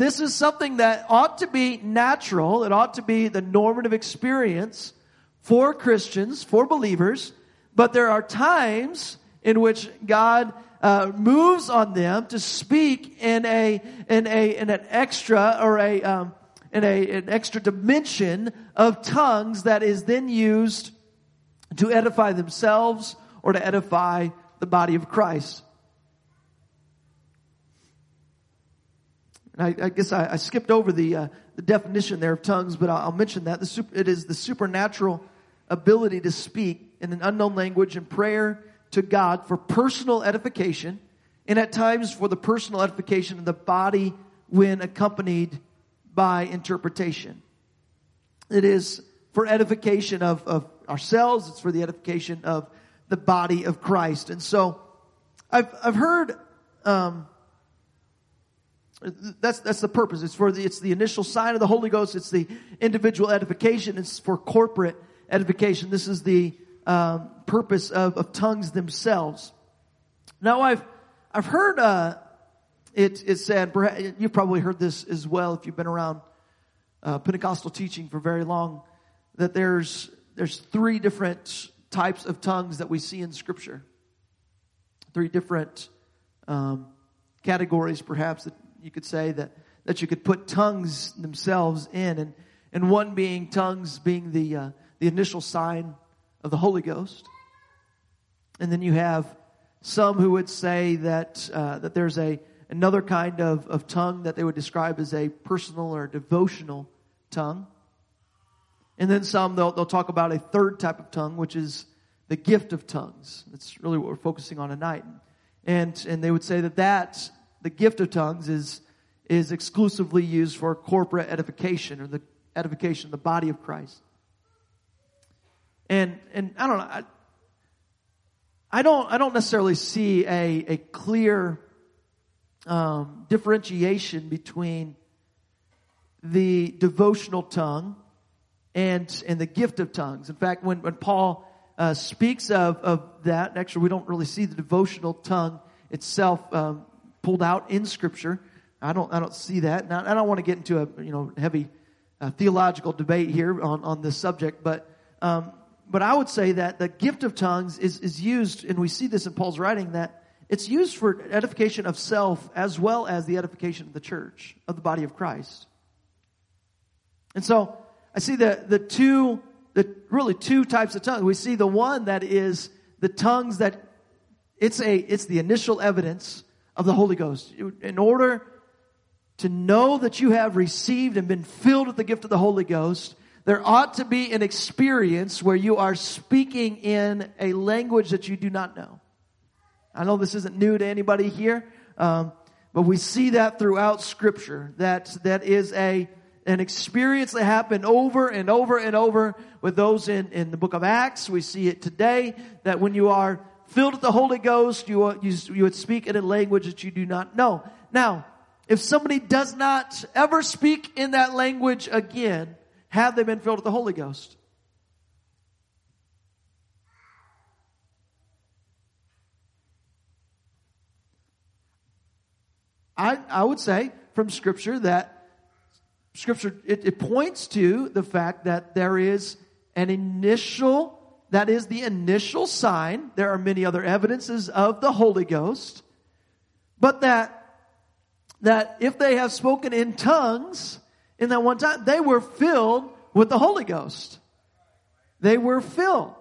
This is something that ought to be natural. It ought to be the normative experience for Christians, for believers. But there are times in which God uh, moves on them to speak in a in a in an extra or a um, in a an extra dimension of tongues that is then used to edify themselves or to edify the body of Christ. I, I guess I, I, skipped over the uh, the definition there of tongues, but I'll, mention that super, it is the supernatural ability to speak in an unknown language in prayer to God for personal edification and at times for the personal edification of the body when accompanied by interpretation. It is for edification of, of ourselves. It's for the edification of the body of Christ. And so I've, I've heard, um, that's, that's the purpose. It's for the, it's the initial sign of the Holy Ghost. It's the individual edification. It's for corporate edification. This is the, um, purpose of, of tongues themselves. Now I've, I've heard, uh, it, it said, you've probably heard this as well if you've been around uh, Pentecostal teaching for very long, that there's, there's three different types of tongues that we see in Scripture. Three different um, categories, perhaps, that you could say that, that you could put tongues themselves in. And, and one being tongues being the, uh, the initial sign of the Holy Ghost. And then you have some who would say that, uh, that there's a, another kind of, of tongue that they would describe as a personal or devotional tongue. And then some, they'll, they'll talk about a third type of tongue, which is the gift of tongues. That's really what we're focusing on tonight. And, and they would say that that, the gift of tongues is, is exclusively used for corporate edification or the edification of the body of Christ. And, and I don't know, I, I don't, I don't necessarily see a, a clear um, differentiation between the devotional tongue and and the gift of tongues. In fact, when when Paul uh, speaks of of that, actually, we don't really see the devotional tongue itself um, pulled out in Scripture. I don't I don't see that. Now, I don't want to get into a you know heavy uh, theological debate here on on this subject, but um, but I would say that the gift of tongues is is used, and we see this in Paul's writing that it's used for edification of self as well as the edification of the church, of the body of Christ. And so I see the, the two, the really two types of tongues. We see the one that is the tongues that it's a, it's the initial evidence of the Holy Ghost. In order to know that you have received and been filled with the gift of the Holy Ghost, there ought to be an experience where you are speaking in a language that you do not know. I know this isn't new to anybody here, um, but we see that throughout Scripture. That that is a an experience that happened over and over and over with those in, in the book of Acts. We see it today that when you are filled with the Holy Ghost, you, you, you would speak in a language that you do not know. Now, if somebody does not ever speak in that language again, have they been filled with the Holy Ghost? I, I would say from scripture that scripture, it, it points to the fact that there is an initial, that is the initial sign. There are many other evidences of the Holy Ghost, but that, that if they have spoken in tongues in that one time, they were filled with the Holy Ghost. They were filled.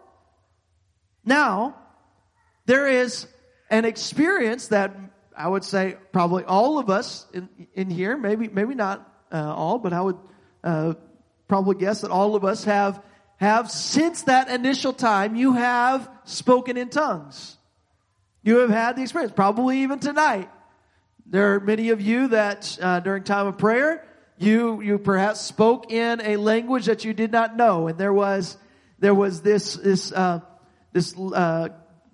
Now, there is an experience that I would say probably all of us in, in here, maybe, maybe not uh, all, but I would uh, probably guess that all of us have, have since that initial time, you have spoken in tongues. You have had the experience, probably even tonight. There are many of you that uh, during time of prayer, you you perhaps spoke in a language that you did not know, and there was there was this this uh, this uh,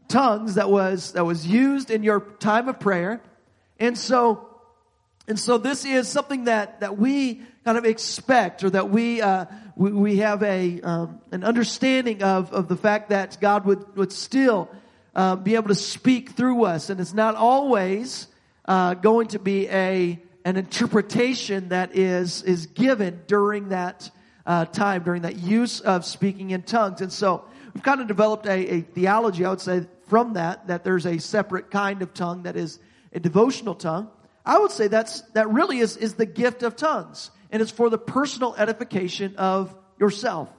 tongues that was, that was used in your time of prayer. And so, and so this is something that, that we kind of expect or that we, uh, we, we have a, um, an understanding of, of the fact that God would, would still, uh, be able to speak through us. And it's not always, uh, going to be a, an interpretation that is, is given during that uh, time, during that use of speaking in tongues. And so we've kind of developed a, a theology, I would say, from that, that there's a separate kind of tongue that is a devotional tongue. I would say that's, that really is, is the gift of tongues. And it's for the personal edification of yourself.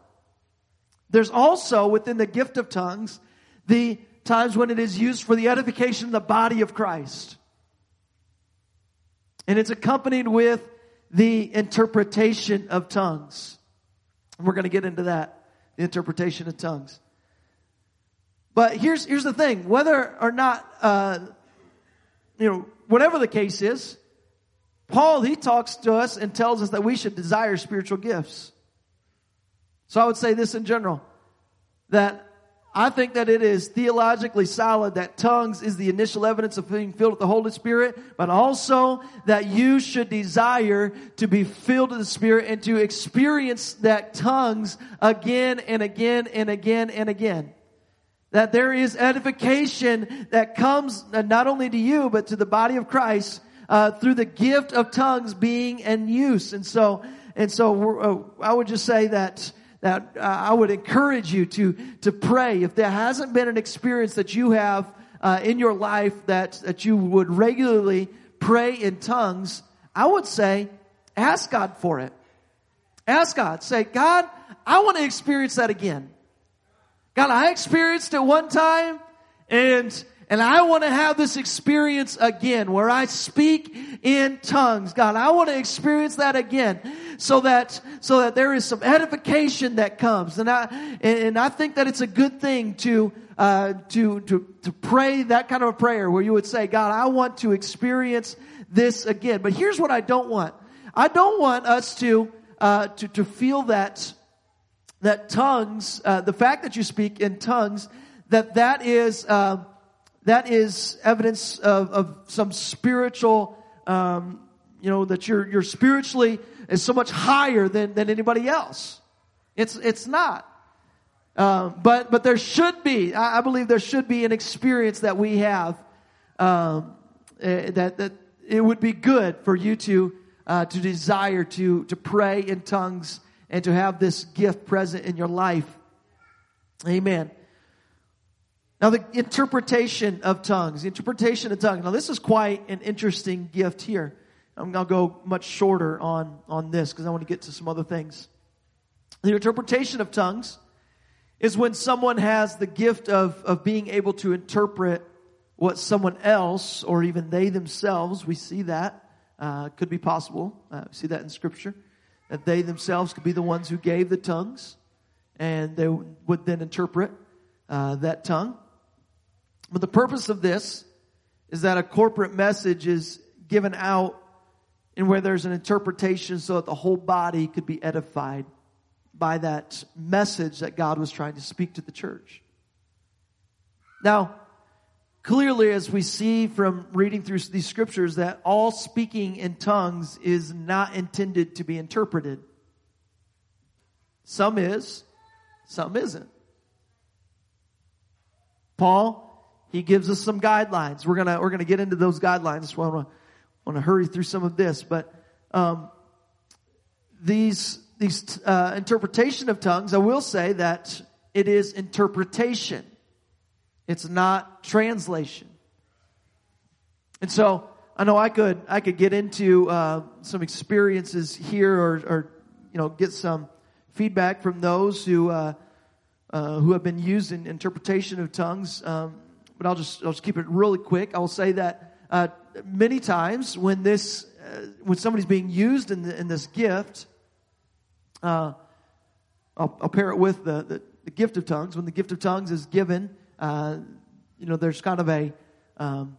There's also within the gift of tongues the times when it is used for the edification of the body of Christ. And it's accompanied with the interpretation of tongues. We're going to get into that, the interpretation of tongues. But here's, here's the thing, whether or not, uh, you know, whatever the case is, Paul, he talks to us and tells us that we should desire spiritual gifts. So I would say this in general, that I think that it is theologically solid that tongues is the initial evidence of being filled with the Holy Spirit, but also that you should desire to be filled with the Spirit and to experience that tongues again and again and again and again. That there is edification that comes not only to you, but to the body of Christ uh, through the gift of tongues being in use. And so, and so uh, I would just say that that uh, I would encourage you to, to pray. If there hasn't been an experience that you have uh, in your life that, that you would regularly pray in tongues, I would say, ask God for it. Ask God. Say, God, I want to experience that again. God, I experienced it one time and and I want to have this experience again where I speak in tongues. God, I want to experience that again so that, so that there is some edification that comes. And I, and I think that it's a good thing to, uh, to, to, to pray that kind of a prayer where you would say, God, I want to experience this again. But here's what I don't want. I don't want us to, uh, to, to feel that, that tongues, uh, the fact that you speak in tongues, that that is, uh, that is evidence of, of some spiritual, um, you know, that you're, you're spiritually is so much higher than, than anybody else. It's, it's not. Uh, but, but there should be, I, I, believe there should be an experience that we have, um, uh, that, that it would be good for you to, uh, to desire to, to pray in tongues and to have this gift present in your life. Amen. Now, the interpretation of tongues, the interpretation of tongues. Now, this is quite an interesting gift here. I'm going to go much shorter on, on this because I want to get to some other things. The interpretation of tongues is when someone has the gift of, of being able to interpret what someone else or even they themselves, we see that, uh, could be possible. Uh, we see that in scripture. That they themselves could be the ones who gave the tongues and they would then interpret uh, that tongue. But the purpose of this is that a corporate message is given out and where there's an interpretation so that the whole body could be edified by that message that God was trying to speak to the church. Now, clearly, as we see from reading through these scriptures, that all speaking in tongues is not intended to be interpreted. Some is, some isn't. Paul he gives us some guidelines. We're gonna, we're gonna get into those guidelines. So I wanna, wanna hurry through some of this, but, um, these, these, uh, interpretation of tongues, I will say that it is interpretation. It's not translation. And so, I know I could, I could get into, uh, some experiences here or, or, you know, get some feedback from those who, uh, uh, who have been used in interpretation of tongues. Um, but I'll just, I'll just keep it really quick. I will say that uh, many times when this, uh, when somebody's being used in, the, in this gift, uh, I'll, I'll, pair it with the, the, the, gift of tongues. When the gift of tongues is given, uh, you know, there's kind of a um,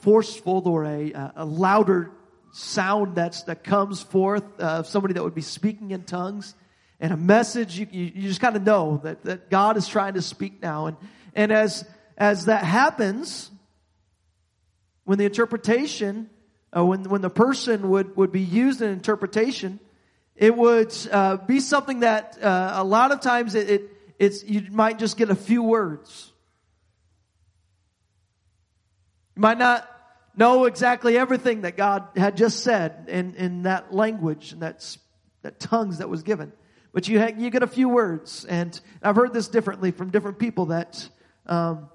forceful or a, a louder sound that's, that comes forth of somebody that would be speaking in tongues and a message you, you, you just kind of know that, that God is trying to speak now. And, and as, as that happens, when the interpretation, uh, when, when the person would, would be used in interpretation, it would uh, be something that uh, a lot of times it, it, it's you might just get a few words. You might not know exactly everything that God had just said in, in that language and that, that tongues that was given. But you, you get a few words. And I've heard this differently from different people that, um,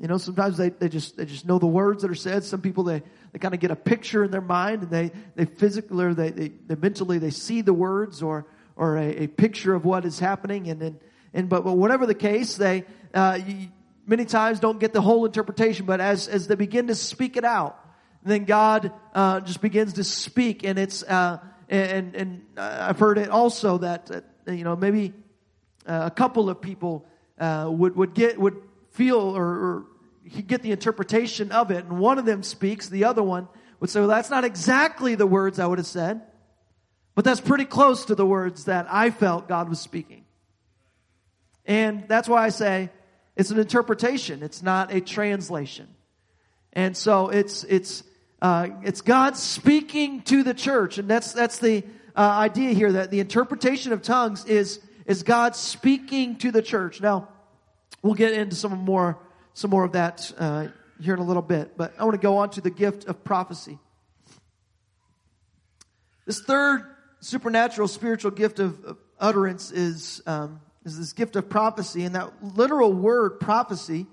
you know, sometimes they, they just, they just know the words that are said. Some people, they, they kind of get a picture in their mind and they, they physically or they, they, they mentally, they see the words or, or a, a picture of what is happening. And then, and, but, but whatever the case, they, uh, you, many times don't get the whole interpretation, but as, as they begin to speak it out, then God, uh, just begins to speak and it's, uh, and, and I've heard it also that, uh, you know, maybe uh, a couple of people, uh, would, would get, would feel or, or get the interpretation of it and one of them speaks, the other one would say, well, that's not exactly the words I would have said, but that's pretty close to the words that I felt God was speaking. And that's why I say, it's an interpretation. It's not a translation. And so it's, it's, uh, it's God speaking to the church. And that's, that's the uh, idea here that the interpretation of tongues is, is God speaking to the church. Now, we'll get into some more, some more of that, uh, here in a little bit. But I want to go on to the gift of prophecy. This third supernatural spiritual gift of, of utterance is, um, is this gift of prophecy, and that literal word prophecy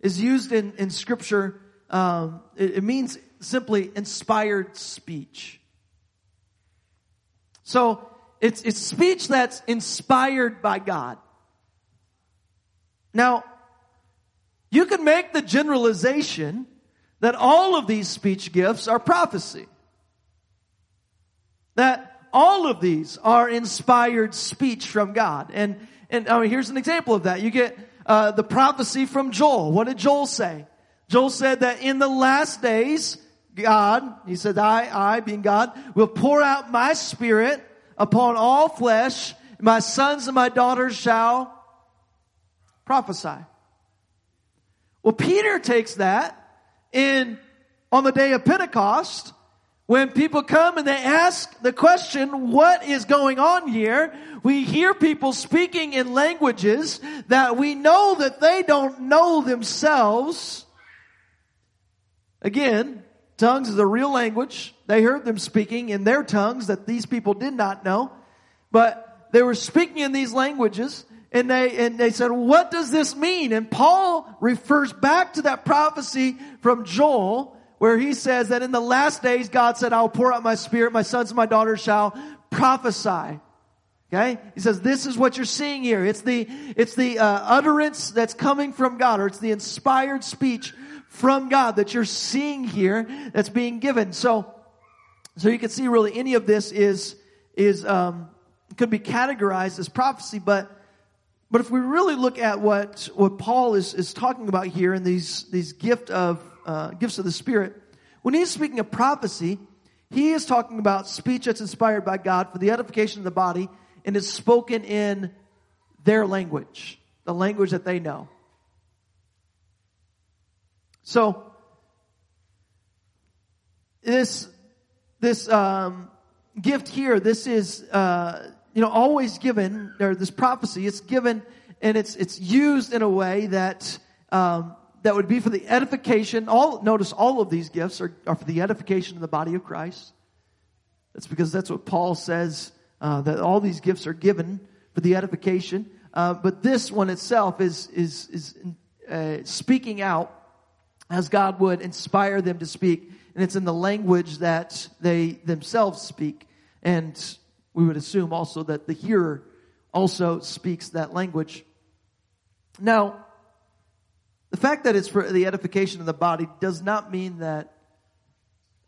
is used in, in scripture. Um, it, it means simply inspired speech. So it's, it's speech that's inspired by God. Now, you can make the generalization that all of these speech gifts are prophecy. That all of these are inspired speech from God. And and here's an example of that. You get uh, the prophecy from Joel. What did Joel say? Joel said that in the last days, God, he said, I, I, being God, will pour out my spirit upon all flesh. My sons and my daughters shall prophesy. Well, Peter takes that in, on the day of Pentecost, when people come and they ask the question, what is going on here? We hear people speaking in languages that we know that they don't know themselves. Again, tongues is a real language. They heard them speaking in their tongues that these people did not know. But they were speaking in these languages and they, and they said, what does this mean? And Paul refers back to that prophecy from Joel where he says that in the last days, God said, I will pour out my spirit, my sons and my daughters shall prophesy. Okay? He says, this is what you're seeing here. It's the, it's the uh, utterance that's coming from God, or it's the inspired speech from God that you're seeing here that's being given. So, so you can see really any of this is, is, um, could be categorized as prophecy, but, but if we really look at what, what Paul is, is talking about here in these, these gift of, uh, gifts of the Spirit, when he's speaking of prophecy, he is talking about speech that's inspired by God for the edification of the body and is spoken in their language, the language that they know. So, this, this, um, gift here, this is, uh, you know, always given, or this prophecy, it's given and it's, it's used in a way that, um, that would be for the edification. All, notice all of these gifts are, are for the edification of the body of Christ. That's because that's what Paul says, uh, that all these gifts are given for the edification. Uh, but this one itself is, is, is uh, speaking out as God would inspire them to speak. And it's in the language that they themselves speak. And we would assume also that the hearer also speaks that language. Now, the fact that it's for the edification of the body does not mean that,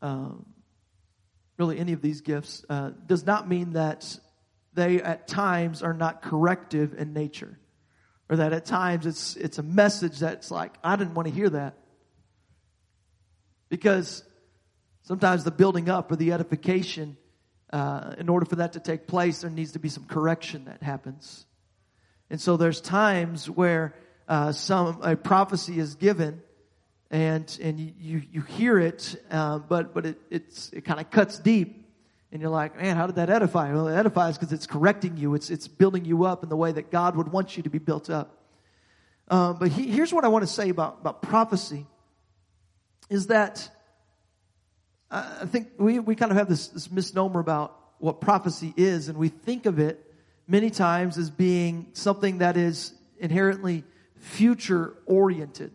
um, really any of these gifts, uh, does not mean that they at times are not corrective in nature. Or that at times it's, it's a message that's like, I didn't want to hear that. Because sometimes the building up or the edification, uh, in order for that to take place, there needs to be some correction that happens. And so there's times where uh, some a prophecy is given, and and you you hear it, uh, but but it it's it kind of cuts deep, and you're like, man, how did that edify? Well, it edifies because it's correcting you. It's it's building you up in the way that God would want you to be built up. Um, but he, here's what I want to say about about prophecy, is that I think we, we kind of have this, this misnomer about what prophecy is, and we think of it many times as being something that is inherently future oriented.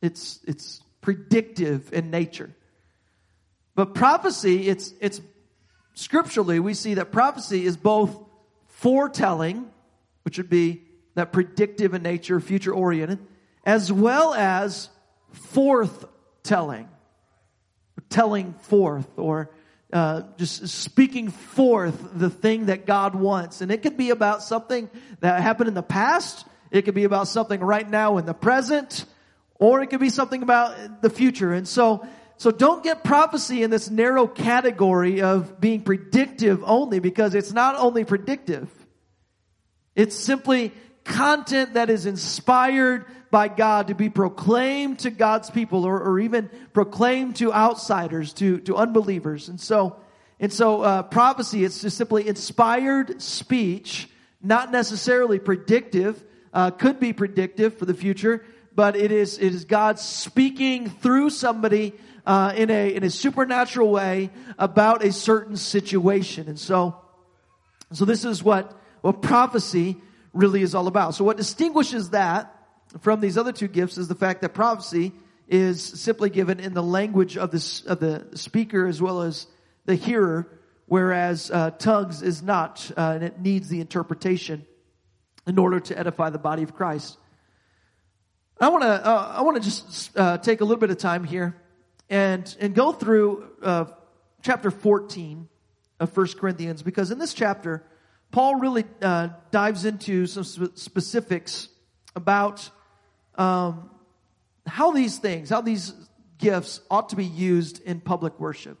It's, it's predictive in nature. But prophecy, it's, it's scripturally, we see that prophecy is both foretelling, which would be that predictive in nature, future oriented, as well as forth telling, telling forth, or uh, just speaking forth the thing that God wants. And it could be about something that happened in the past. It could be about something right now in the present, or it could be something about the future. And so, so don't get prophecy in this narrow category of being predictive only because it's not only predictive. It's simply content that is inspired by God to be proclaimed to God's people or, or even proclaimed to outsiders, to, to unbelievers. And so, and so, uh, prophecy, it's just simply inspired speech, not necessarily predictive, uh, could be predictive for the future, but it is, it is God speaking through somebody, uh, in a, in a supernatural way about a certain situation. And so, so this is what, what prophecy really is all about. So what distinguishes that from these other two gifts is the fact that prophecy is simply given in the language of the, of the speaker as well as the hearer, whereas uh, tongues is not, uh, and it needs the interpretation in order to edify the body of Christ. I want to uh, I want to just uh, take a little bit of time here and and go through uh, chapter 14 of First Corinthians because in this chapter Paul really uh, dives into some sp- specifics about um, how these things, how these gifts ought to be used in public worship.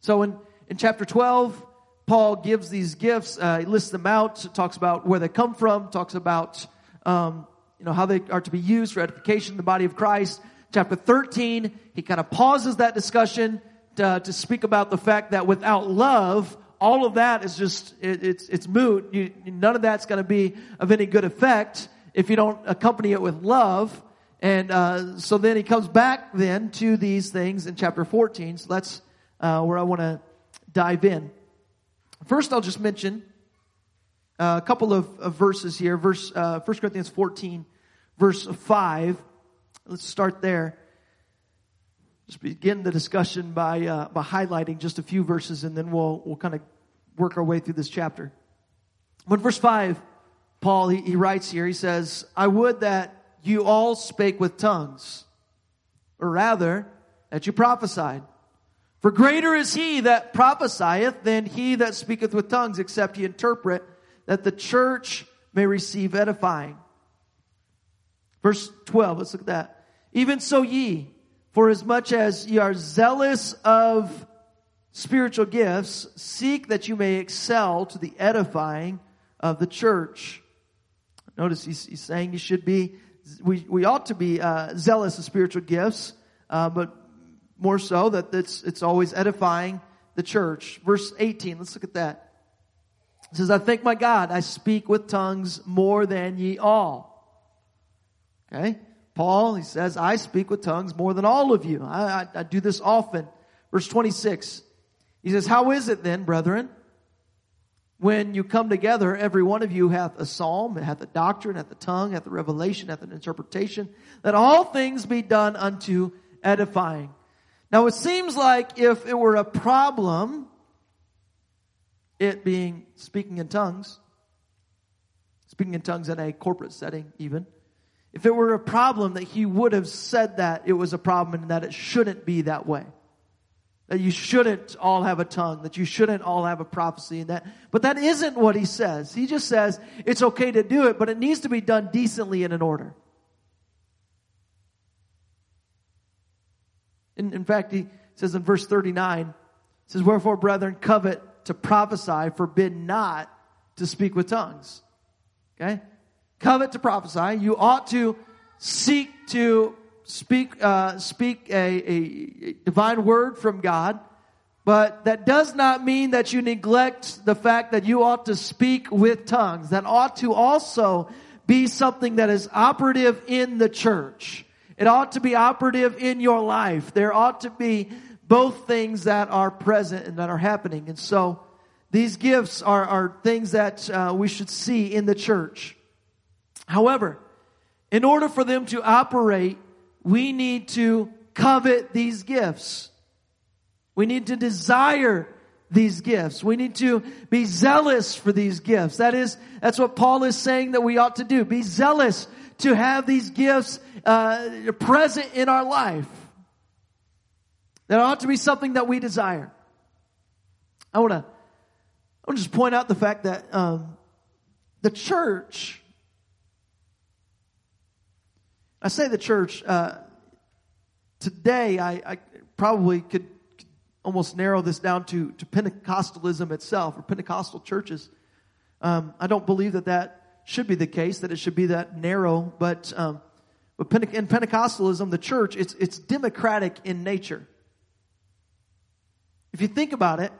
So in, in chapter 12, Paul gives these gifts, uh, he lists them out, talks about where they come from, talks about um, you know how they are to be used for edification in the body of Christ. Chapter 13, he kind of pauses that discussion to, to speak about the fact that without love, all of that is just, it, it's, it's moot. You, none of that's going to be of any good effect if you don't accompany it with love. And uh, so then he comes back then to these things in chapter 14. So that's uh, where I want to dive in. First, I'll just mention uh, a couple of, of verses here. Verse uh, 1 Corinthians 14, verse 5. Let's start there. Just begin the discussion by uh, by highlighting just a few verses, and then we'll we'll kind of work our way through this chapter. But verse five, Paul he, he writes here. He says, "I would that you all spake with tongues, or rather that you prophesied." For greater is he that prophesieth than he that speaketh with tongues, except he interpret, that the church may receive edifying. Verse 12, let's look at that. Even so ye, for as much as ye are zealous of spiritual gifts, seek that you may excel to the edifying of the church. Notice he's, he's saying you should be, we, we ought to be uh, zealous of spiritual gifts, uh, but more so that it's, it's always edifying the church. Verse 18, let's look at that. It says, I thank my God, I speak with tongues more than ye all. Okay? Paul, he says, I speak with tongues more than all of you. I, I, I do this often. Verse 26. He says, How is it then, brethren? When you come together, every one of you hath a psalm, hath a doctrine, hath a tongue, hath a revelation, hath an interpretation, that all things be done unto edifying. Now it seems like if it were a problem, it being speaking in tongues, speaking in tongues in a corporate setting even, if it were a problem that he would have said that it was a problem and that it shouldn't be that way. That you shouldn't all have a tongue, that you shouldn't all have a prophecy and that, but that isn't what he says. He just says it's okay to do it, but it needs to be done decently and in order. In, in fact, he says in verse 39, says, Wherefore, brethren, covet to prophesy, forbid not to speak with tongues. Okay? covet to prophesy. You ought to seek to speak, uh, speak a, a divine word from God. But that does not mean that you neglect the fact that you ought to speak with tongues. That ought to also be something that is operative in the church. it ought to be operative in your life. There ought to be both things that are present and that are happening. And so these gifts are, are things that uh, we should see in the church. However, in order for them to operate, we need to covet these gifts. We need to desire these gifts. We need to be zealous for these gifts. That is, that's what Paul is saying that we ought to do. Be zealous to have these gifts uh, present in our life. That ought to be something that we desire. I want to, I want to just point out the fact that um, the church. I say the church. Uh, today, I, I probably could almost narrow this down to, to Pentecostalism itself or Pentecostal churches. Um, I don't believe that that should be the case, that it should be that narrow, but, um, but in Pentecostalism, the church, it's, it's democratic in nature. If you think about it,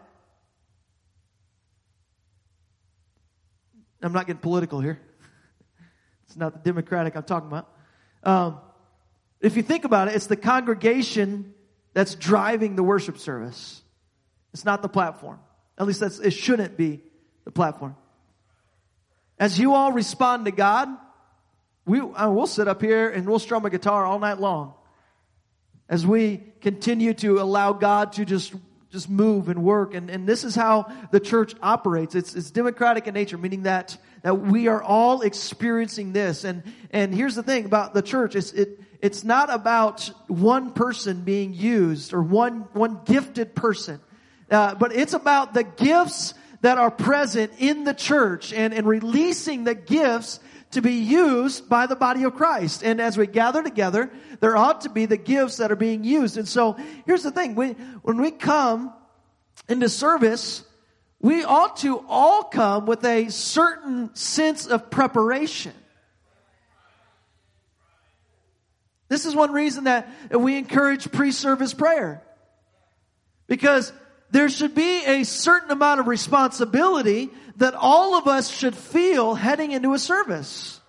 I'm not getting political here. It's not the democratic I'm talking about. Um, if you think about it, it's the congregation that's driving the worship service. It's not the platform. At least that's, it shouldn't be the platform. As you all respond to God, we, we'll sit up here and we'll strum a guitar all night long. As we continue to allow God to just just move and work. And, and this is how the church operates. It's, it's democratic in nature, meaning that, that we are all experiencing this. And, and here's the thing about the church. It's, it, it's not about one person being used or one, one gifted person. Uh, but it's about the gifts that are present in the church and, and releasing the gifts to be used by the body of Christ. And as we gather together, there ought to be the gifts that are being used. And so here's the thing. We, when we come into service, we ought to all come with a certain sense of preparation. This is one reason that we encourage pre-service prayer. Because there should be a certain amount of responsibility that all of us should feel heading into a service.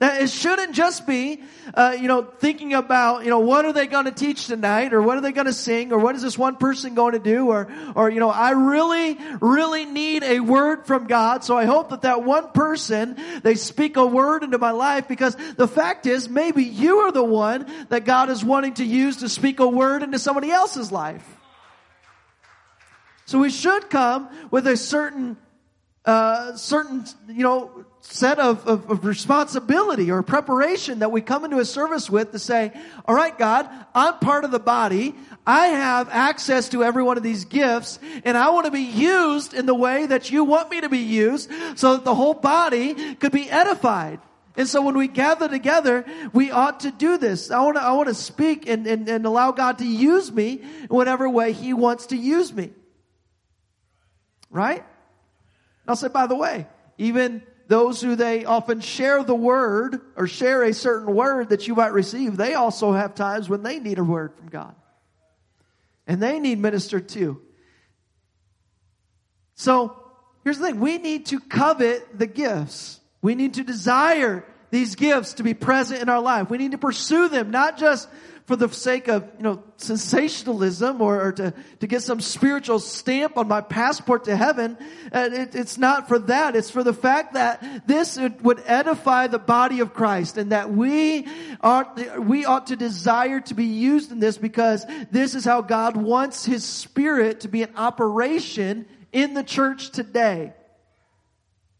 That it shouldn't just be, uh, you know, thinking about, you know, what are they going to teach tonight, or what are they going to sing, or what is this one person going to do, or, or you know, I really, really need a word from God. So I hope that that one person they speak a word into my life, because the fact is, maybe you are the one that God is wanting to use to speak a word into somebody else's life. So we should come with a certain, uh, certain, you know, set of, of, of, responsibility or preparation that we come into a service with to say, all right, God, I'm part of the body. I have access to every one of these gifts and I want to be used in the way that you want me to be used so that the whole body could be edified. And so when we gather together, we ought to do this. I want to, I want to speak and, and, and allow God to use me in whatever way He wants to use me. Right? I'll say, by the way, even those who they often share the word or share a certain word that you might receive, they also have times when they need a word from God. And they need ministered too. So, here's the thing. We need to covet the gifts. We need to desire these gifts to be present in our life. We need to pursue them, not just for the sake of, you know, sensationalism or, or to, to get some spiritual stamp on my passport to heaven. And it, it's not for that. It's for the fact that this would edify the body of Christ and that we are, we ought to desire to be used in this because this is how God wants His Spirit to be in operation in the church today.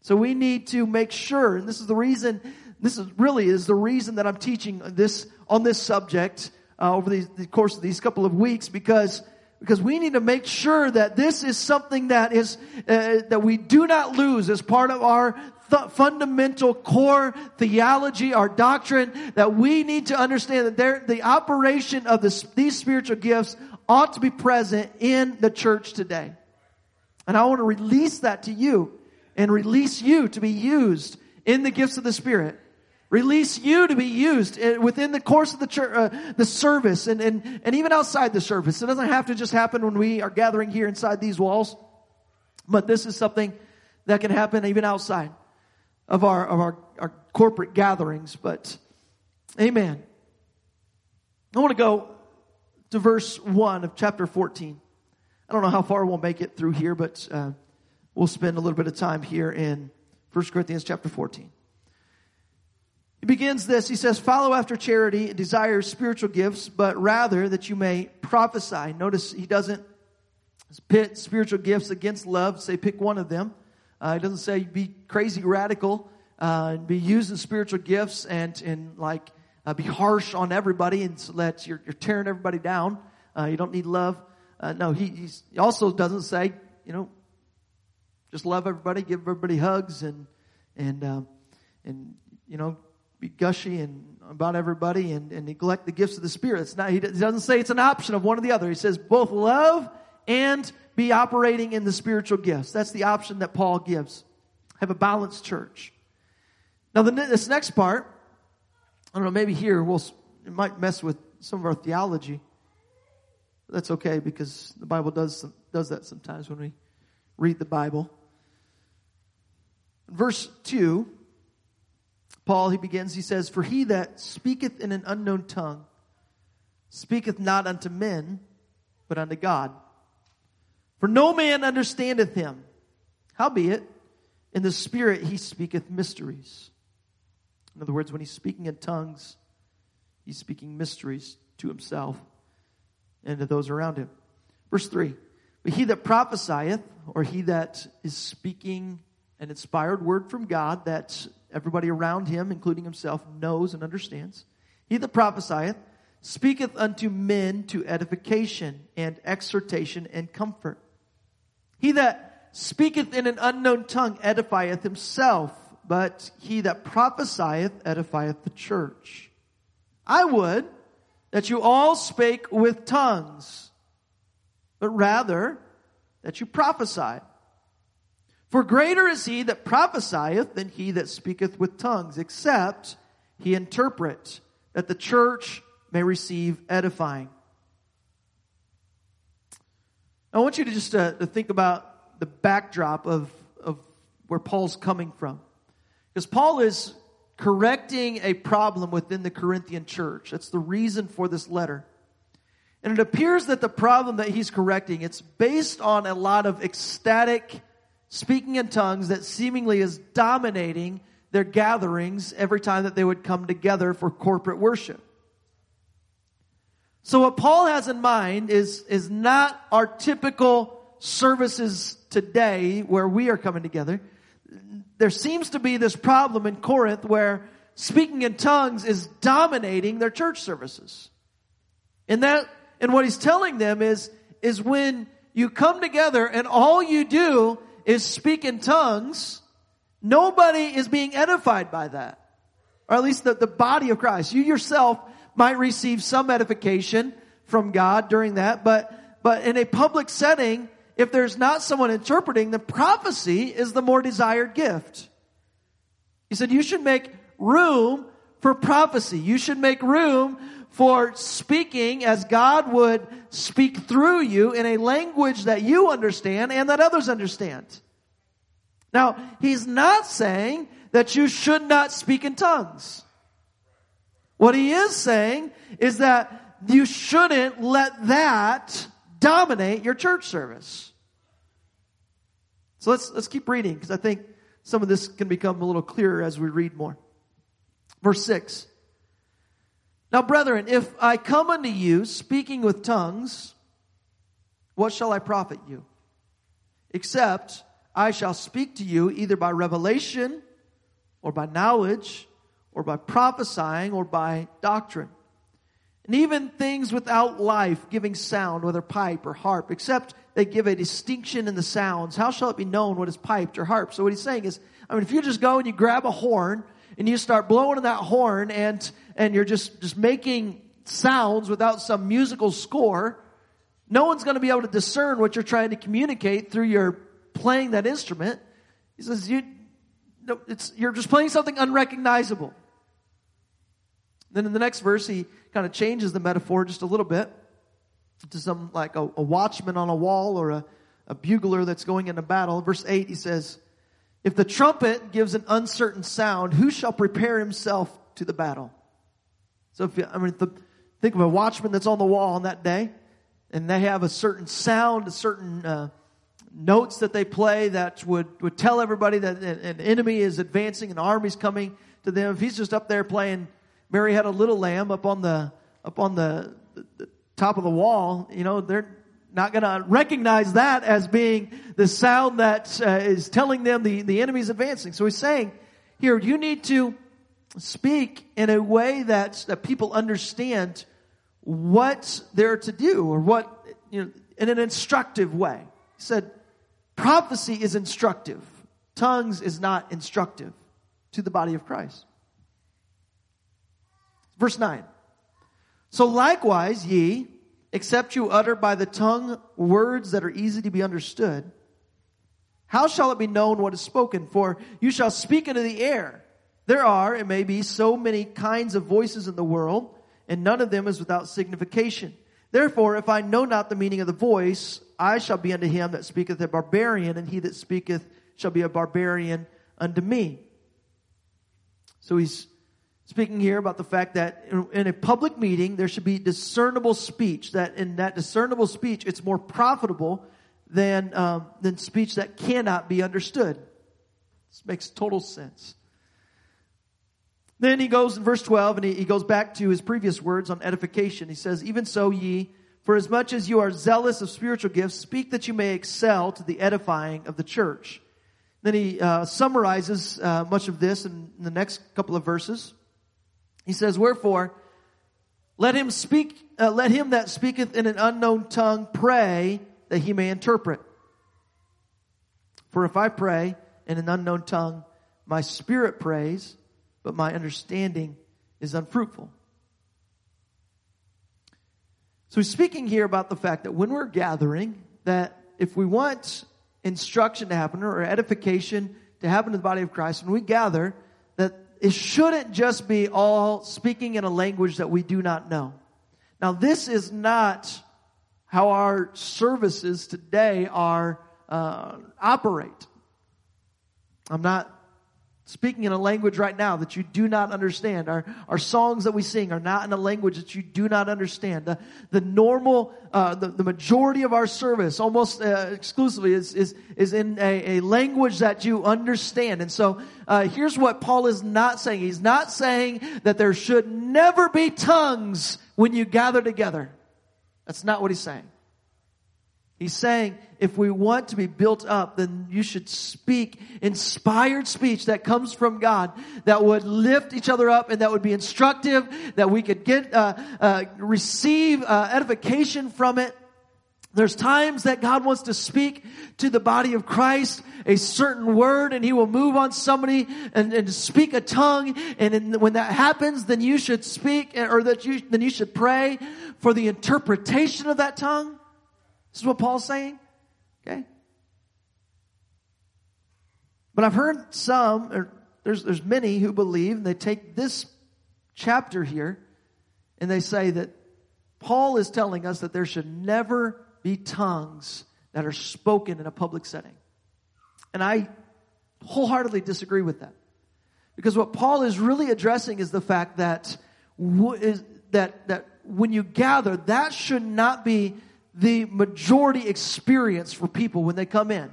So we need to make sure, and this is the reason this is really is the reason that I'm teaching this on this subject uh, over the, the course of these couple of weeks because because we need to make sure that this is something that is uh, that we do not lose as part of our th- fundamental core theology, our doctrine. That we need to understand that there, the operation of this, these spiritual gifts ought to be present in the church today. And I want to release that to you and release you to be used in the gifts of the Spirit. Release you to be used uh, within the course of the church, uh, the service and, and, and even outside the service. It doesn't have to just happen when we are gathering here inside these walls, but this is something that can happen even outside of our, of our, our corporate gatherings. But amen. I want to go to verse 1 of chapter 14. I don't know how far we'll make it through here, but uh, we'll spend a little bit of time here in 1 Corinthians chapter 14. He begins this. He says, follow after charity, desire spiritual gifts, but rather that you may prophesy. Notice he doesn't pit spiritual gifts against love, say pick one of them. Uh, he doesn't say be crazy radical uh, and be using spiritual gifts and, and like uh, be harsh on everybody and so that you're, you're tearing everybody down. Uh, you don't need love. Uh, no, he, he also doesn't say, you know, just love everybody, give everybody hugs and, and, um, and, you know, be gushy and about everybody and, and neglect the gifts of the Spirit. It's not, he doesn't say it's an option of one or the other. He says both love and be operating in the spiritual gifts. That's the option that Paul gives. Have a balanced church. Now, the, this next part, I don't know, maybe here we'll, it might mess with some of our theology. That's okay because the Bible does, does that sometimes when we read the Bible. Verse 2, Paul, he begins, he says, For he that speaketh in an unknown tongue speaketh not unto men, but unto God. For no man understandeth him. Howbeit, in the Spirit he speaketh mysteries. In other words, when he's speaking in tongues, he's speaking mysteries to himself and to those around him. Verse 3 But he that prophesieth, or he that is speaking an inspired word from God that everybody around him, including himself, knows and understands, he that prophesieth speaketh unto men to edification and exhortation and comfort. He that speaketh in an unknown tongue edifieth himself, but he that prophesieth edifieth the church. I would that you all spake with tongues, but rather that you prophesy. For greater is he that prophesieth than he that speaketh with tongues, except he interpret, that the church may receive edifying. I want you to just uh, to think about the backdrop of, of where Paul's coming from. Because Paul is correcting a problem within the Corinthian church. That's the reason for this letter. And it appears that the problem that he's correcting, it's based on a lot of ecstatic speaking in tongues that seemingly is dominating their gatherings every time that they would come together for corporate worship. So what Paul has in mind is, is not our typical services today where we are coming together. There seems to be this problem in Corinth where speaking in tongues is dominating their church services. And that, and what he's telling them is, is when you come together and all you do is speak in tongues, nobody is being edified by that. Or at least the, the body of Christ. You yourself might receive some edification from God during that, but, but in a public setting, if there's not someone interpreting, the prophecy is the more desired gift. He said, you should make room for prophecy. You should make room for speaking as God would speak through you in a language that you understand and that others understand. Now, he's not saying that you should not speak in tongues. What he is saying is that you shouldn't let that dominate your church service. So let's, let's keep reading because I think some of this can become a little clearer as we read more. Verse 6. Now, brethren, if I come unto you speaking with tongues, what shall I profit you? Except I shall speak to you either by revelation or by knowledge or by prophesying or by doctrine. And even things without life giving sound, whether pipe or harp, except they give a distinction in the sounds. How shall it be known what is piped or harp? So what he's saying is, I mean, if you just go and you grab a horn and you start blowing that horn and, and you're just, just making sounds without some musical score, no one's going to be able to discern what you're trying to communicate through your playing that instrument. He says, you, no, it's, you're just playing something unrecognizable. Then in the next verse, he kind of changes the metaphor just a little bit to some like a, a watchman on a wall or a, a bugler that's going into battle. Verse 8, he says, If the trumpet gives an uncertain sound, who shall prepare himself to the battle? So if you, I mean, the, Think of a watchman that's on the wall on that day, and they have a certain sound, a certain uh, notes that they play that would, would tell everybody that an enemy is advancing, an army's coming to them. If he's just up there playing Mary Had a Little Lamb up on the, up on the, the top of the wall, you know, they're not going to recognize that as being the sound that uh, is telling them the, the enemy's advancing. So he's saying here, you need to speak in a way that, that people understand what they're to do or what, you know, in an instructive way. He said, prophecy is instructive. Tongues is not instructive to the body of Christ. Verse 9. So likewise, ye, except you utter by the tongue words that are easy to be understood, how shall it be known what is spoken? For you shall speak into the air. There are, it may be, so many kinds of voices in the world, and none of them is without signification. Therefore, if I know not the meaning of the voice, I shall be unto him that speaketh a barbarian, and he that speaketh shall be a barbarian unto me. So he's speaking here about the fact that in a public meeting, there should be discernible speech, that in that discernible speech, it's more profitable than, um, than speech that cannot be understood. This makes total sense. Then he goes in verse 12 and he, he goes back to his previous words on edification. He says, Even so, ye, for as much as you are zealous of spiritual gifts, speak that you may excel to the edifying of the church. Then he uh, summarizes uh, much of this in, in the next couple of verses. He says, Wherefore, let him speak, uh, let him that speaketh in an unknown tongue pray that he may interpret. For if I pray in an unknown tongue, my spirit prays, but my understanding is unfruitful. So he's speaking here about the fact that when we're gathering, that if we want instruction to happen or edification to happen to the body of Christ, when we gather, it shouldn't just be all speaking in a language that we do not know. Now this is not how our services today are uh, operate. I'm not speaking in a language right now that you do not understand. Our, our songs that we sing are not in a language that you do not understand. The, the normal, uh, the, the majority of our service, almost uh, exclusively, is, is, is in a, a language that you understand. And so, uh, here's what Paul is not saying. He's not saying that there should never be tongues when you gather together. That's not what he's saying. He's saying if we want to be built up, then you should speak inspired speech that comes from God that would lift each other up and that would be instructive, that we could get, uh, uh, receive uh, edification from it. There's times that God wants to speak to the body of Christ a certain word and he will move on somebody and, and speak a tongue. And in, when that happens, then you should speak or that you, then you should pray for the interpretation of that tongue. This is what Paul's saying. Okay? But I've heard some, or there's, there's many who believe, and they take this chapter here, and they say that Paul is telling us that there should never be tongues that are spoken in a public setting. And I wholeheartedly disagree with that. Because what Paul is really addressing is the fact that that, is, that, that when you gather, that should not be the majority experience for people when they come in.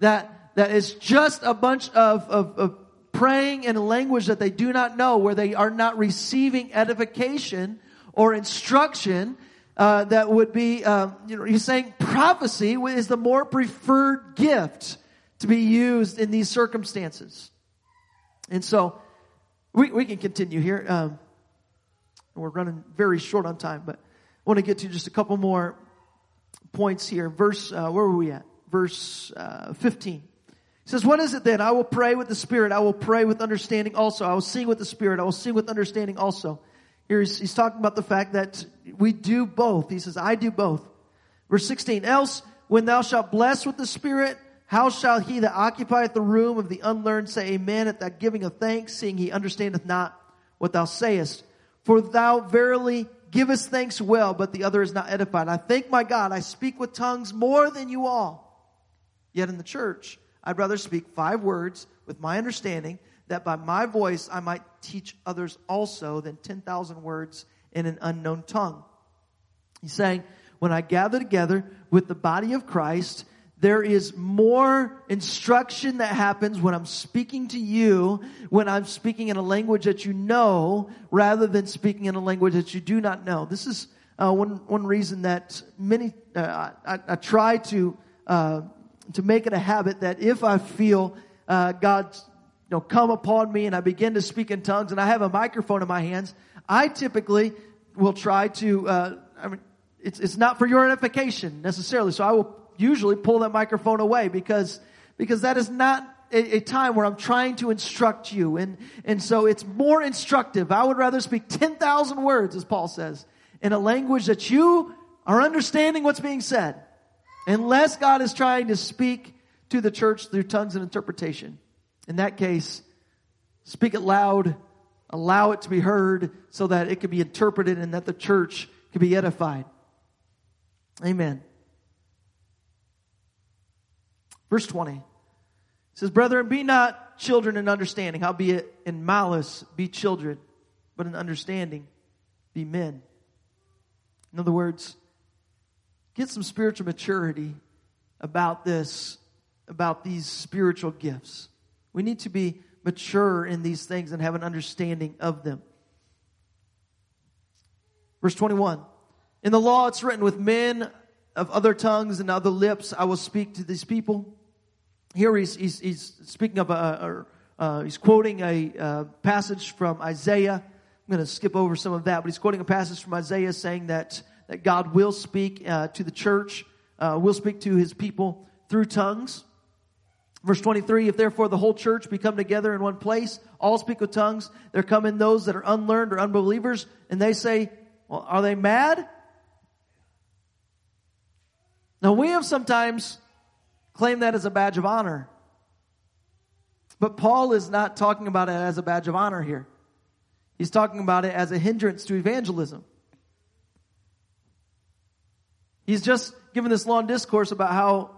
That, that is just a bunch of, of, of praying in a language that they do not know, where they are not receiving edification or instruction, uh, that would be, um, you know, he's saying prophecy is the more preferred gift to be used in these circumstances. And so, we, we can continue here. Um, we're running very short on time, but I want to get to just a couple more points here. Verse, uh, where were we at? Verse uh, 15. He says, What is it then? I will pray with the Spirit. I will pray with understanding also. I will sing with the Spirit. I will sing with understanding also. Here he's, he's talking about the fact that we do both. He says, I do both. Verse 16. Else, when thou shalt bless with the Spirit, how shall he that occupieth the room of the unlearned say amen at that giving of thanks, seeing he understandeth not what thou sayest? For thou verily givest thanks well, but the other is not edified. I thank my God, I speak with tongues more than you all. Yet in the church, I'd rather speak five words with my understanding that by my voice I might teach others also than 10,000 words in an unknown tongue. He's saying, when I gather together with the body of Christ, there is more instruction that happens when I'm speaking to you, when I'm speaking in a language that you know, rather than speaking in a language that you do not know. This is uh, one one reason that many uh, I, I, try to uh, to make it a habit that if I feel uh, God you know come upon me and I begin to speak in tongues and I have a microphone in my hands, I typically will try to. Uh, I mean, it's it's not for your edification necessarily, so I will usually pull that microphone away because, because that is not a, a, time where I'm trying to instruct you. And, and so it's more instructive. I would rather speak 10,000 words, as Paul says, in a language that you are understanding what's being said. Unless God is trying to speak to the church through tongues and interpretation. In that case, speak it loud, allow it to be heard so that it can be interpreted and that the church could be edified. Amen. Verse 20 says, Brethren, be not children in understanding, howbeit in malice be children, but in understanding be men. In other words, get some spiritual maturity about this, about these spiritual gifts. We need to be mature in these things and have an understanding of them. Verse 21 In the law it's written, with men of other tongues and other lips I will speak to these people. Here he's, he's, he's speaking of a, uh, he's quoting a uh, passage from Isaiah. I'm going to skip over some of that, but he's quoting a passage from Isaiah saying that, that God will speak uh, to the church, uh, will speak to his people through tongues. Verse 23, if therefore the whole church be come together in one place, all speak with tongues, there come in those that are unlearned or unbelievers, and they say, well, are they mad? Now we have sometimes claimed that as a badge of honor. But Paul is not talking about it as a badge of honor here. He's talking about it as a hindrance to evangelism. He's just given this long discourse about how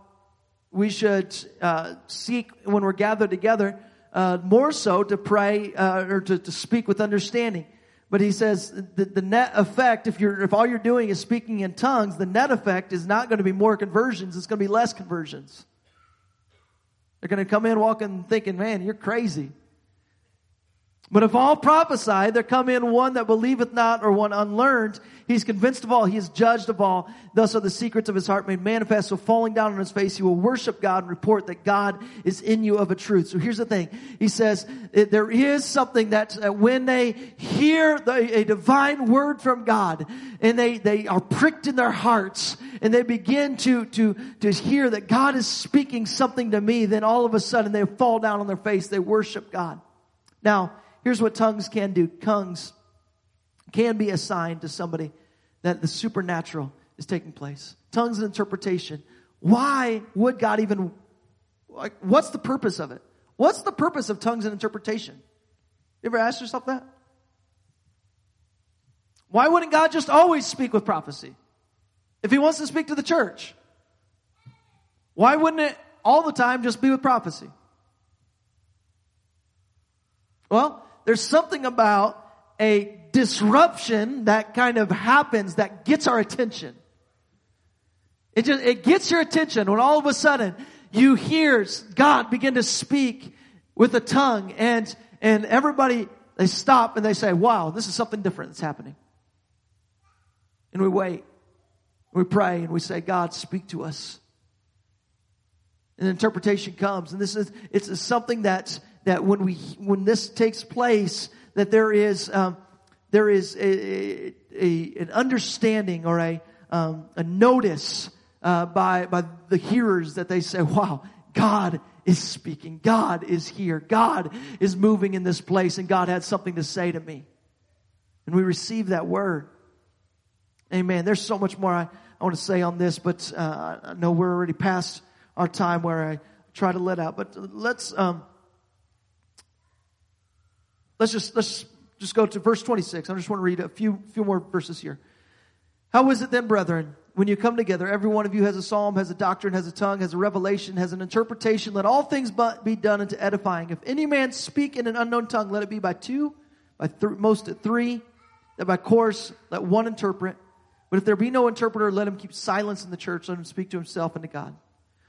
we should uh, seek when we're gathered together uh, more so to pray uh, or to, to speak with understanding. But he says the, the net effect, if you're, if all you're doing is speaking in tongues, the net effect is not going to be more conversions. It's going to be less conversions. They're going to come in walking thinking, man, you're crazy. But if all prophesy, there come in one that believeth not or one unlearned. He's convinced of all. He is judged of all. Thus are the secrets of his heart made manifest. So falling down on his face, he will worship God and report that God is in you of a truth. So here's the thing. He says there is something that uh, when they hear the, a divine word from God and they, they are pricked in their hearts and they begin to, to, to hear that God is speaking something to me, then all of a sudden they fall down on their face. They worship God. Now, Here's what tongues can do. Tongues can be assigned to somebody that the supernatural is taking place. Tongues and interpretation. Why would God even, like, what's the purpose of it? What's the purpose of tongues and interpretation? You ever asked yourself that? Why wouldn't God just always speak with prophecy? If he wants to speak to the church, why wouldn't it all the time just be with prophecy? Well, there's something about a disruption that kind of happens that gets our attention. It just, it gets your attention when all of a sudden you hear God begin to speak with a tongue and, and everybody, they stop and they say, wow, this is something different that's happening. And we wait. We pray and we say, God, speak to us. And interpretation comes. And this is, it's something that's, that when we when this takes place, that there is um, there is a, a, an understanding or a um, a notice uh, by by the hearers that they say, "Wow, God is speaking. God is here. God is moving in this place, and God had something to say to me." And we receive that word. Amen. There's so much more I, I want to say on this, but uh, I know we're already past our time where I try to let out. But let's um, Let's just, let's just go to verse 26. I just want to read a few, few more verses here. How is it then, brethren, when you come together, every one of you has a psalm, has a doctrine, has a tongue, has a revelation, has an interpretation. Let all things but be done unto edifying. If any man speak in an unknown tongue, let it be by two, by th- most at three, that by course let one interpret. But if there be no interpreter, let him keep silence in the church. Let him speak to himself and to God.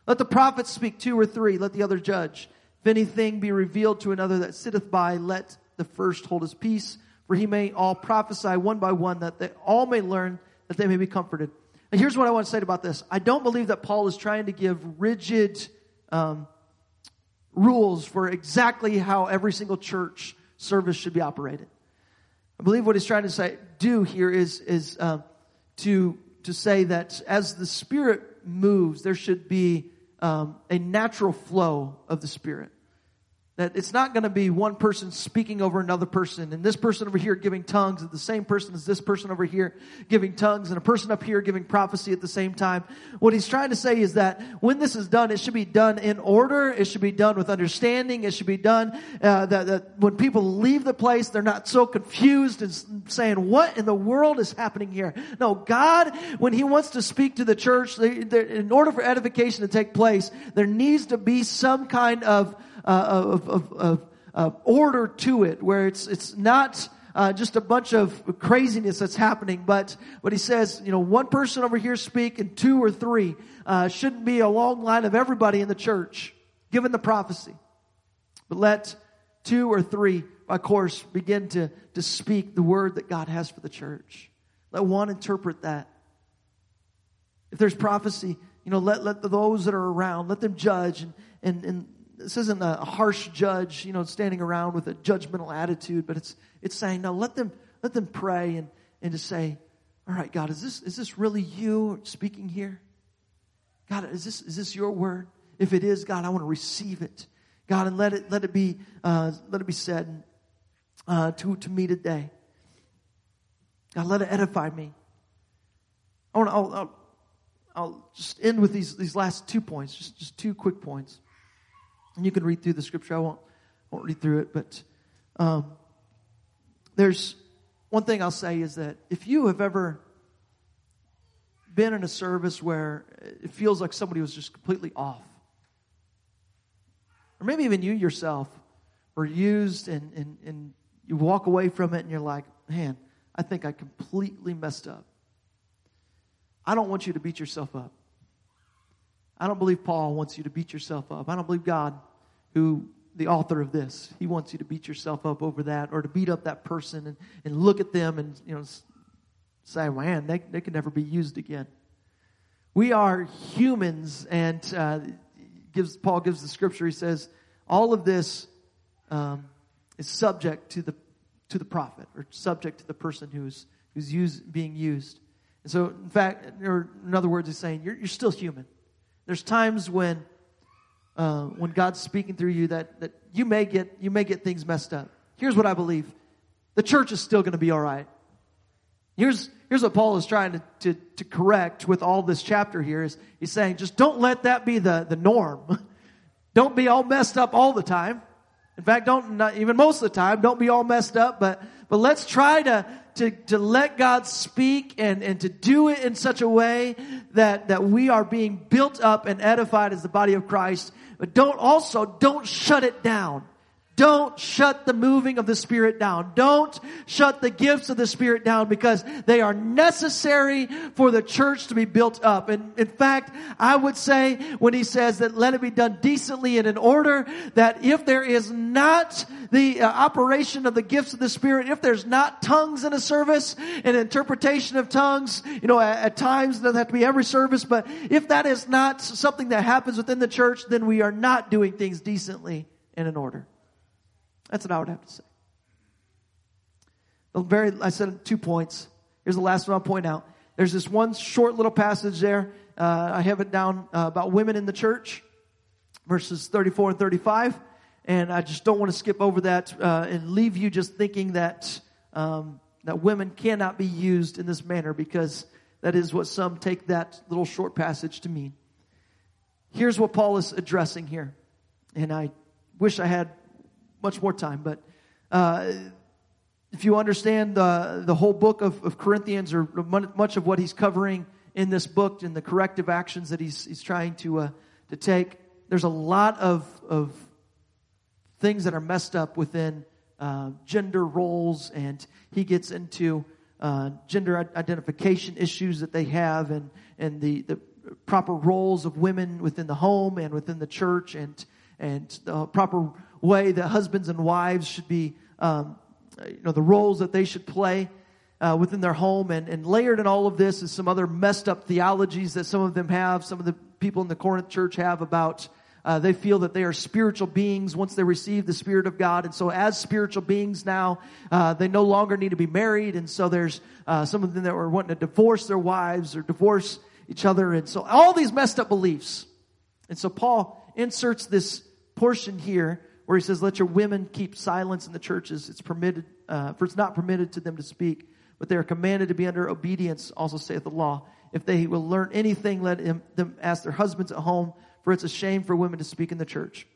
Let the prophets speak two or three. Let the other judge. If anything be revealed to another that sitteth by, let the first hold his peace. For he may all prophesy one by one, that they all may learn, that they may be comforted. And here's what I want to say about this. I don't believe that Paul is trying to give rigid um, rules for exactly how every single church service should be operated. I believe what he's trying to say do here is is uh, to to say that as the Spirit moves, there should be um, a natural flow of the Spirit. That it's not going to be one person speaking over another person and this person over here giving tongues and the same person as this person over here giving tongues and a person up here giving prophecy at the same time. What he's trying to say is that when this is done, it should be done in order. It should be done with understanding. It should be done uh, that, that when people leave the place, they're not so confused and saying, what in the world is happening here? No, God, when he wants to speak to the church, they, in order for edification to take place, there needs to be some kind of of, of, of, of, order to it, where it's it's not uh, just a bunch of craziness that's happening. But but he says, you know, one person over here speak, and two or three uh, shouldn't be a long line of everybody in the church given the prophecy. But let two or three, by course, begin to to speak the word that God has for the church. Let one interpret that. If there's prophecy, you know, let, let those that are around, let them judge and, and, and this isn't a harsh judge, you know, standing around with a judgmental attitude, but it's, it's saying, no, let them, let them pray and, and to say, all right, God, is this, is this really you speaking here? God, is this, is this your word? If it is, God, I want to receive it. God, and let it, let it be, uh, let it be said, uh, to, to me today. God, let it edify me. I want to, I'll, I'll, I'll just end with these, these last two points, just, just two quick points. And you can read through the scripture. I won't, won't read through it, but um, there's one thing I'll say is that if you have ever been in a service where it feels like somebody was just completely off, or maybe even you yourself were used and, and, and you walk away from it and you're like, man, I think I completely messed up. I don't want you to beat yourself up. I don't believe Paul wants you to beat yourself up. I don't believe God who the author of this. He wants you to beat yourself up over that or to beat up that person and, and look at them and, you know, say, man, they, they can never be used again. We are humans and, uh, gives, Paul gives the scripture. He says, all of this, um, is subject to the, to the prophet or subject to the person who's, who's being used. And so, in fact, or in other words, he's saying, you're, you're still human. There's times when, uh, when God's speaking through you that, that you may get you may get things messed up. Here's what I believe: the church is still going to be all right. Here's here's what Paul is trying to, to, to correct with all this chapter here is he's saying just don't let that be the, the norm. don't be all messed up all the time. In fact, don't not even most of the time, don't be all messed up, but but let's try to to, to let God speak and, and to do it in such a way that, that we are being built up and edified as the body of Christ but don't also, don't shut it down. Don't shut the moving of the Spirit down. Don't shut the gifts of the Spirit down because they are necessary for the church to be built up. And in fact, I would say when he says that let it be done decently and in order, that if there is not the uh, operation of the gifts of the Spirit, if there's not tongues in a service, an interpretation of tongues, you know, at, at times, doesn't have to be every service, but if that is not something that happens within the church, then we are not doing things decently and in order. That's what I would have to say. The very, I said two points. Here's the last one I'll point out. There's this one short little passage there. Uh, I have it down uh, about women in the church, verses 34 and 35. And I just don't want to skip over that uh, and leave you just thinking that um, that women cannot be used in this manner because that is what some take that little short passage to mean. Here's what Paul is addressing here, and I wish I had much more time, but uh, if you understand the, the whole book of, of Corinthians or much of what he's covering in this book and the corrective actions that he's, he's trying to, uh, to take, there's a lot of, of things that are messed up within uh, gender roles, and he gets into uh, gender identification issues that they have and, and the, the proper roles of women within the home and within the church and, and the proper way that husbands and wives should be, um, you know, the roles that they should play. Uh, within their home and, and layered in all of this is some other messed up theologies that some of them have, some of the people in the Corinth church have about uh, they feel that they are spiritual beings once they receive the Spirit of God. And so as spiritual beings now, uh, they no longer need to be married. And so there's uh, some of them that were wanting to divorce their wives or divorce each other. And so all these messed up beliefs. And so Paul inserts this portion here where he says, let your women keep silence in the churches. It's permitted, uh, for it's not permitted to them to speak, but they are commanded to be under obedience, also saith the law. If they will learn anything, let him, them ask their husbands at home for it's a shame for women to speak in the church.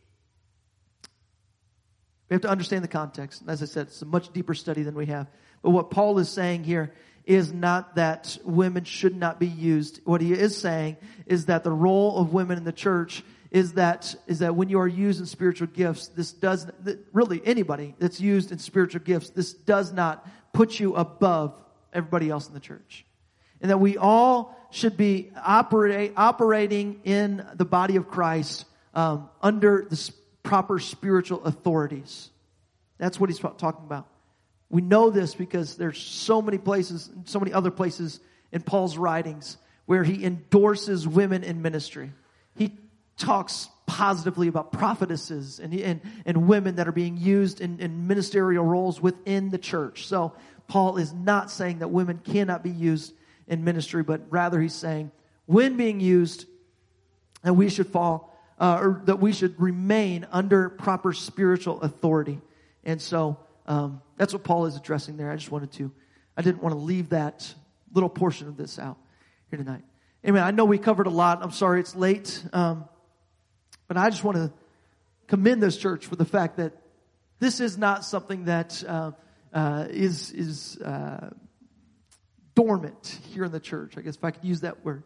We have to understand the context. And as I said, it's a much deeper study than we have. But what Paul is saying here is not that women should not be used. What he is saying is that the role of women in the church is that, is that when you are used in spiritual gifts, this does, really anybody that's used in spiritual gifts, this does not put you above everybody else in the church and that we all should be operate, operating in the body of Christ um, under the proper spiritual authorities. That's what he's talking about. We know this because there's so many places, so many other places in Paul's writings where he endorses women in ministry. He talks positively about prophetesses and, and, and women that are being used in, in ministerial roles within the church. So Paul is not saying that women cannot be used in ministry, but rather he's saying when being used, that we should fall, uh, or that we should remain under proper spiritual authority. And so um, that's what Paul is addressing there. I just wanted to, I didn't want to leave that little portion of this out here tonight. Amen. I know we covered a lot. I'm sorry it's late, um, but I just want to commend this church for the fact that this is not something that uh, uh, is is uh, dormant here in the church. I guess if I could use that word.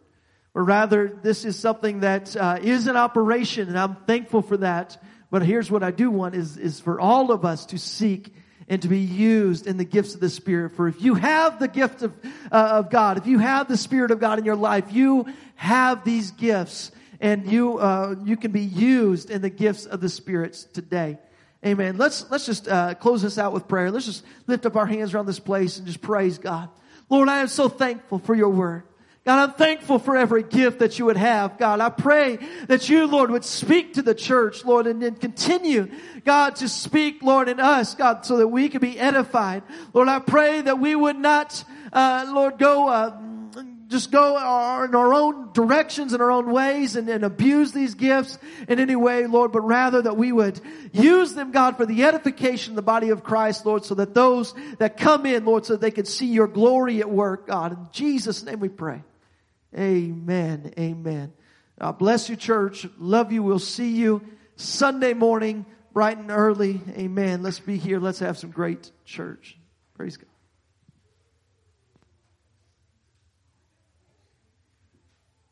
Or rather, this is something that uh, is in operation, and I'm thankful for that. But here's what I do want is, is for all of us to seek and to be used in the gifts of the Spirit. For if you have the gift of, uh, of God, if you have the Spirit of God in your life, you have these gifts and you, uh, you can be used in the gifts of the spirits today. Amen. Let's, let's just, uh, close this out with prayer. Let's just lift up our hands around this place and just praise God. Lord, I am so thankful for your word. God, I'm thankful for every gift that you would have. God, I pray that you, Lord, would speak to the church, Lord, and then continue, God, to speak, Lord, in us, God, so that we can be edified. Lord, I pray that we would not, uh, Lord, go, uh, just go uh, in our own directions and our own ways and, and abuse these gifts in any way, Lord, but rather that we would use them, God, for the edification of the body of Christ, Lord, so that those that come in, Lord, so that they can see your glory at work, God. In Jesus' name we pray. Amen. Amen. God bless you, church. Love you. We'll see you Sunday morning, bright and early. Amen. Let's be here. Let's have some great church. Praise God.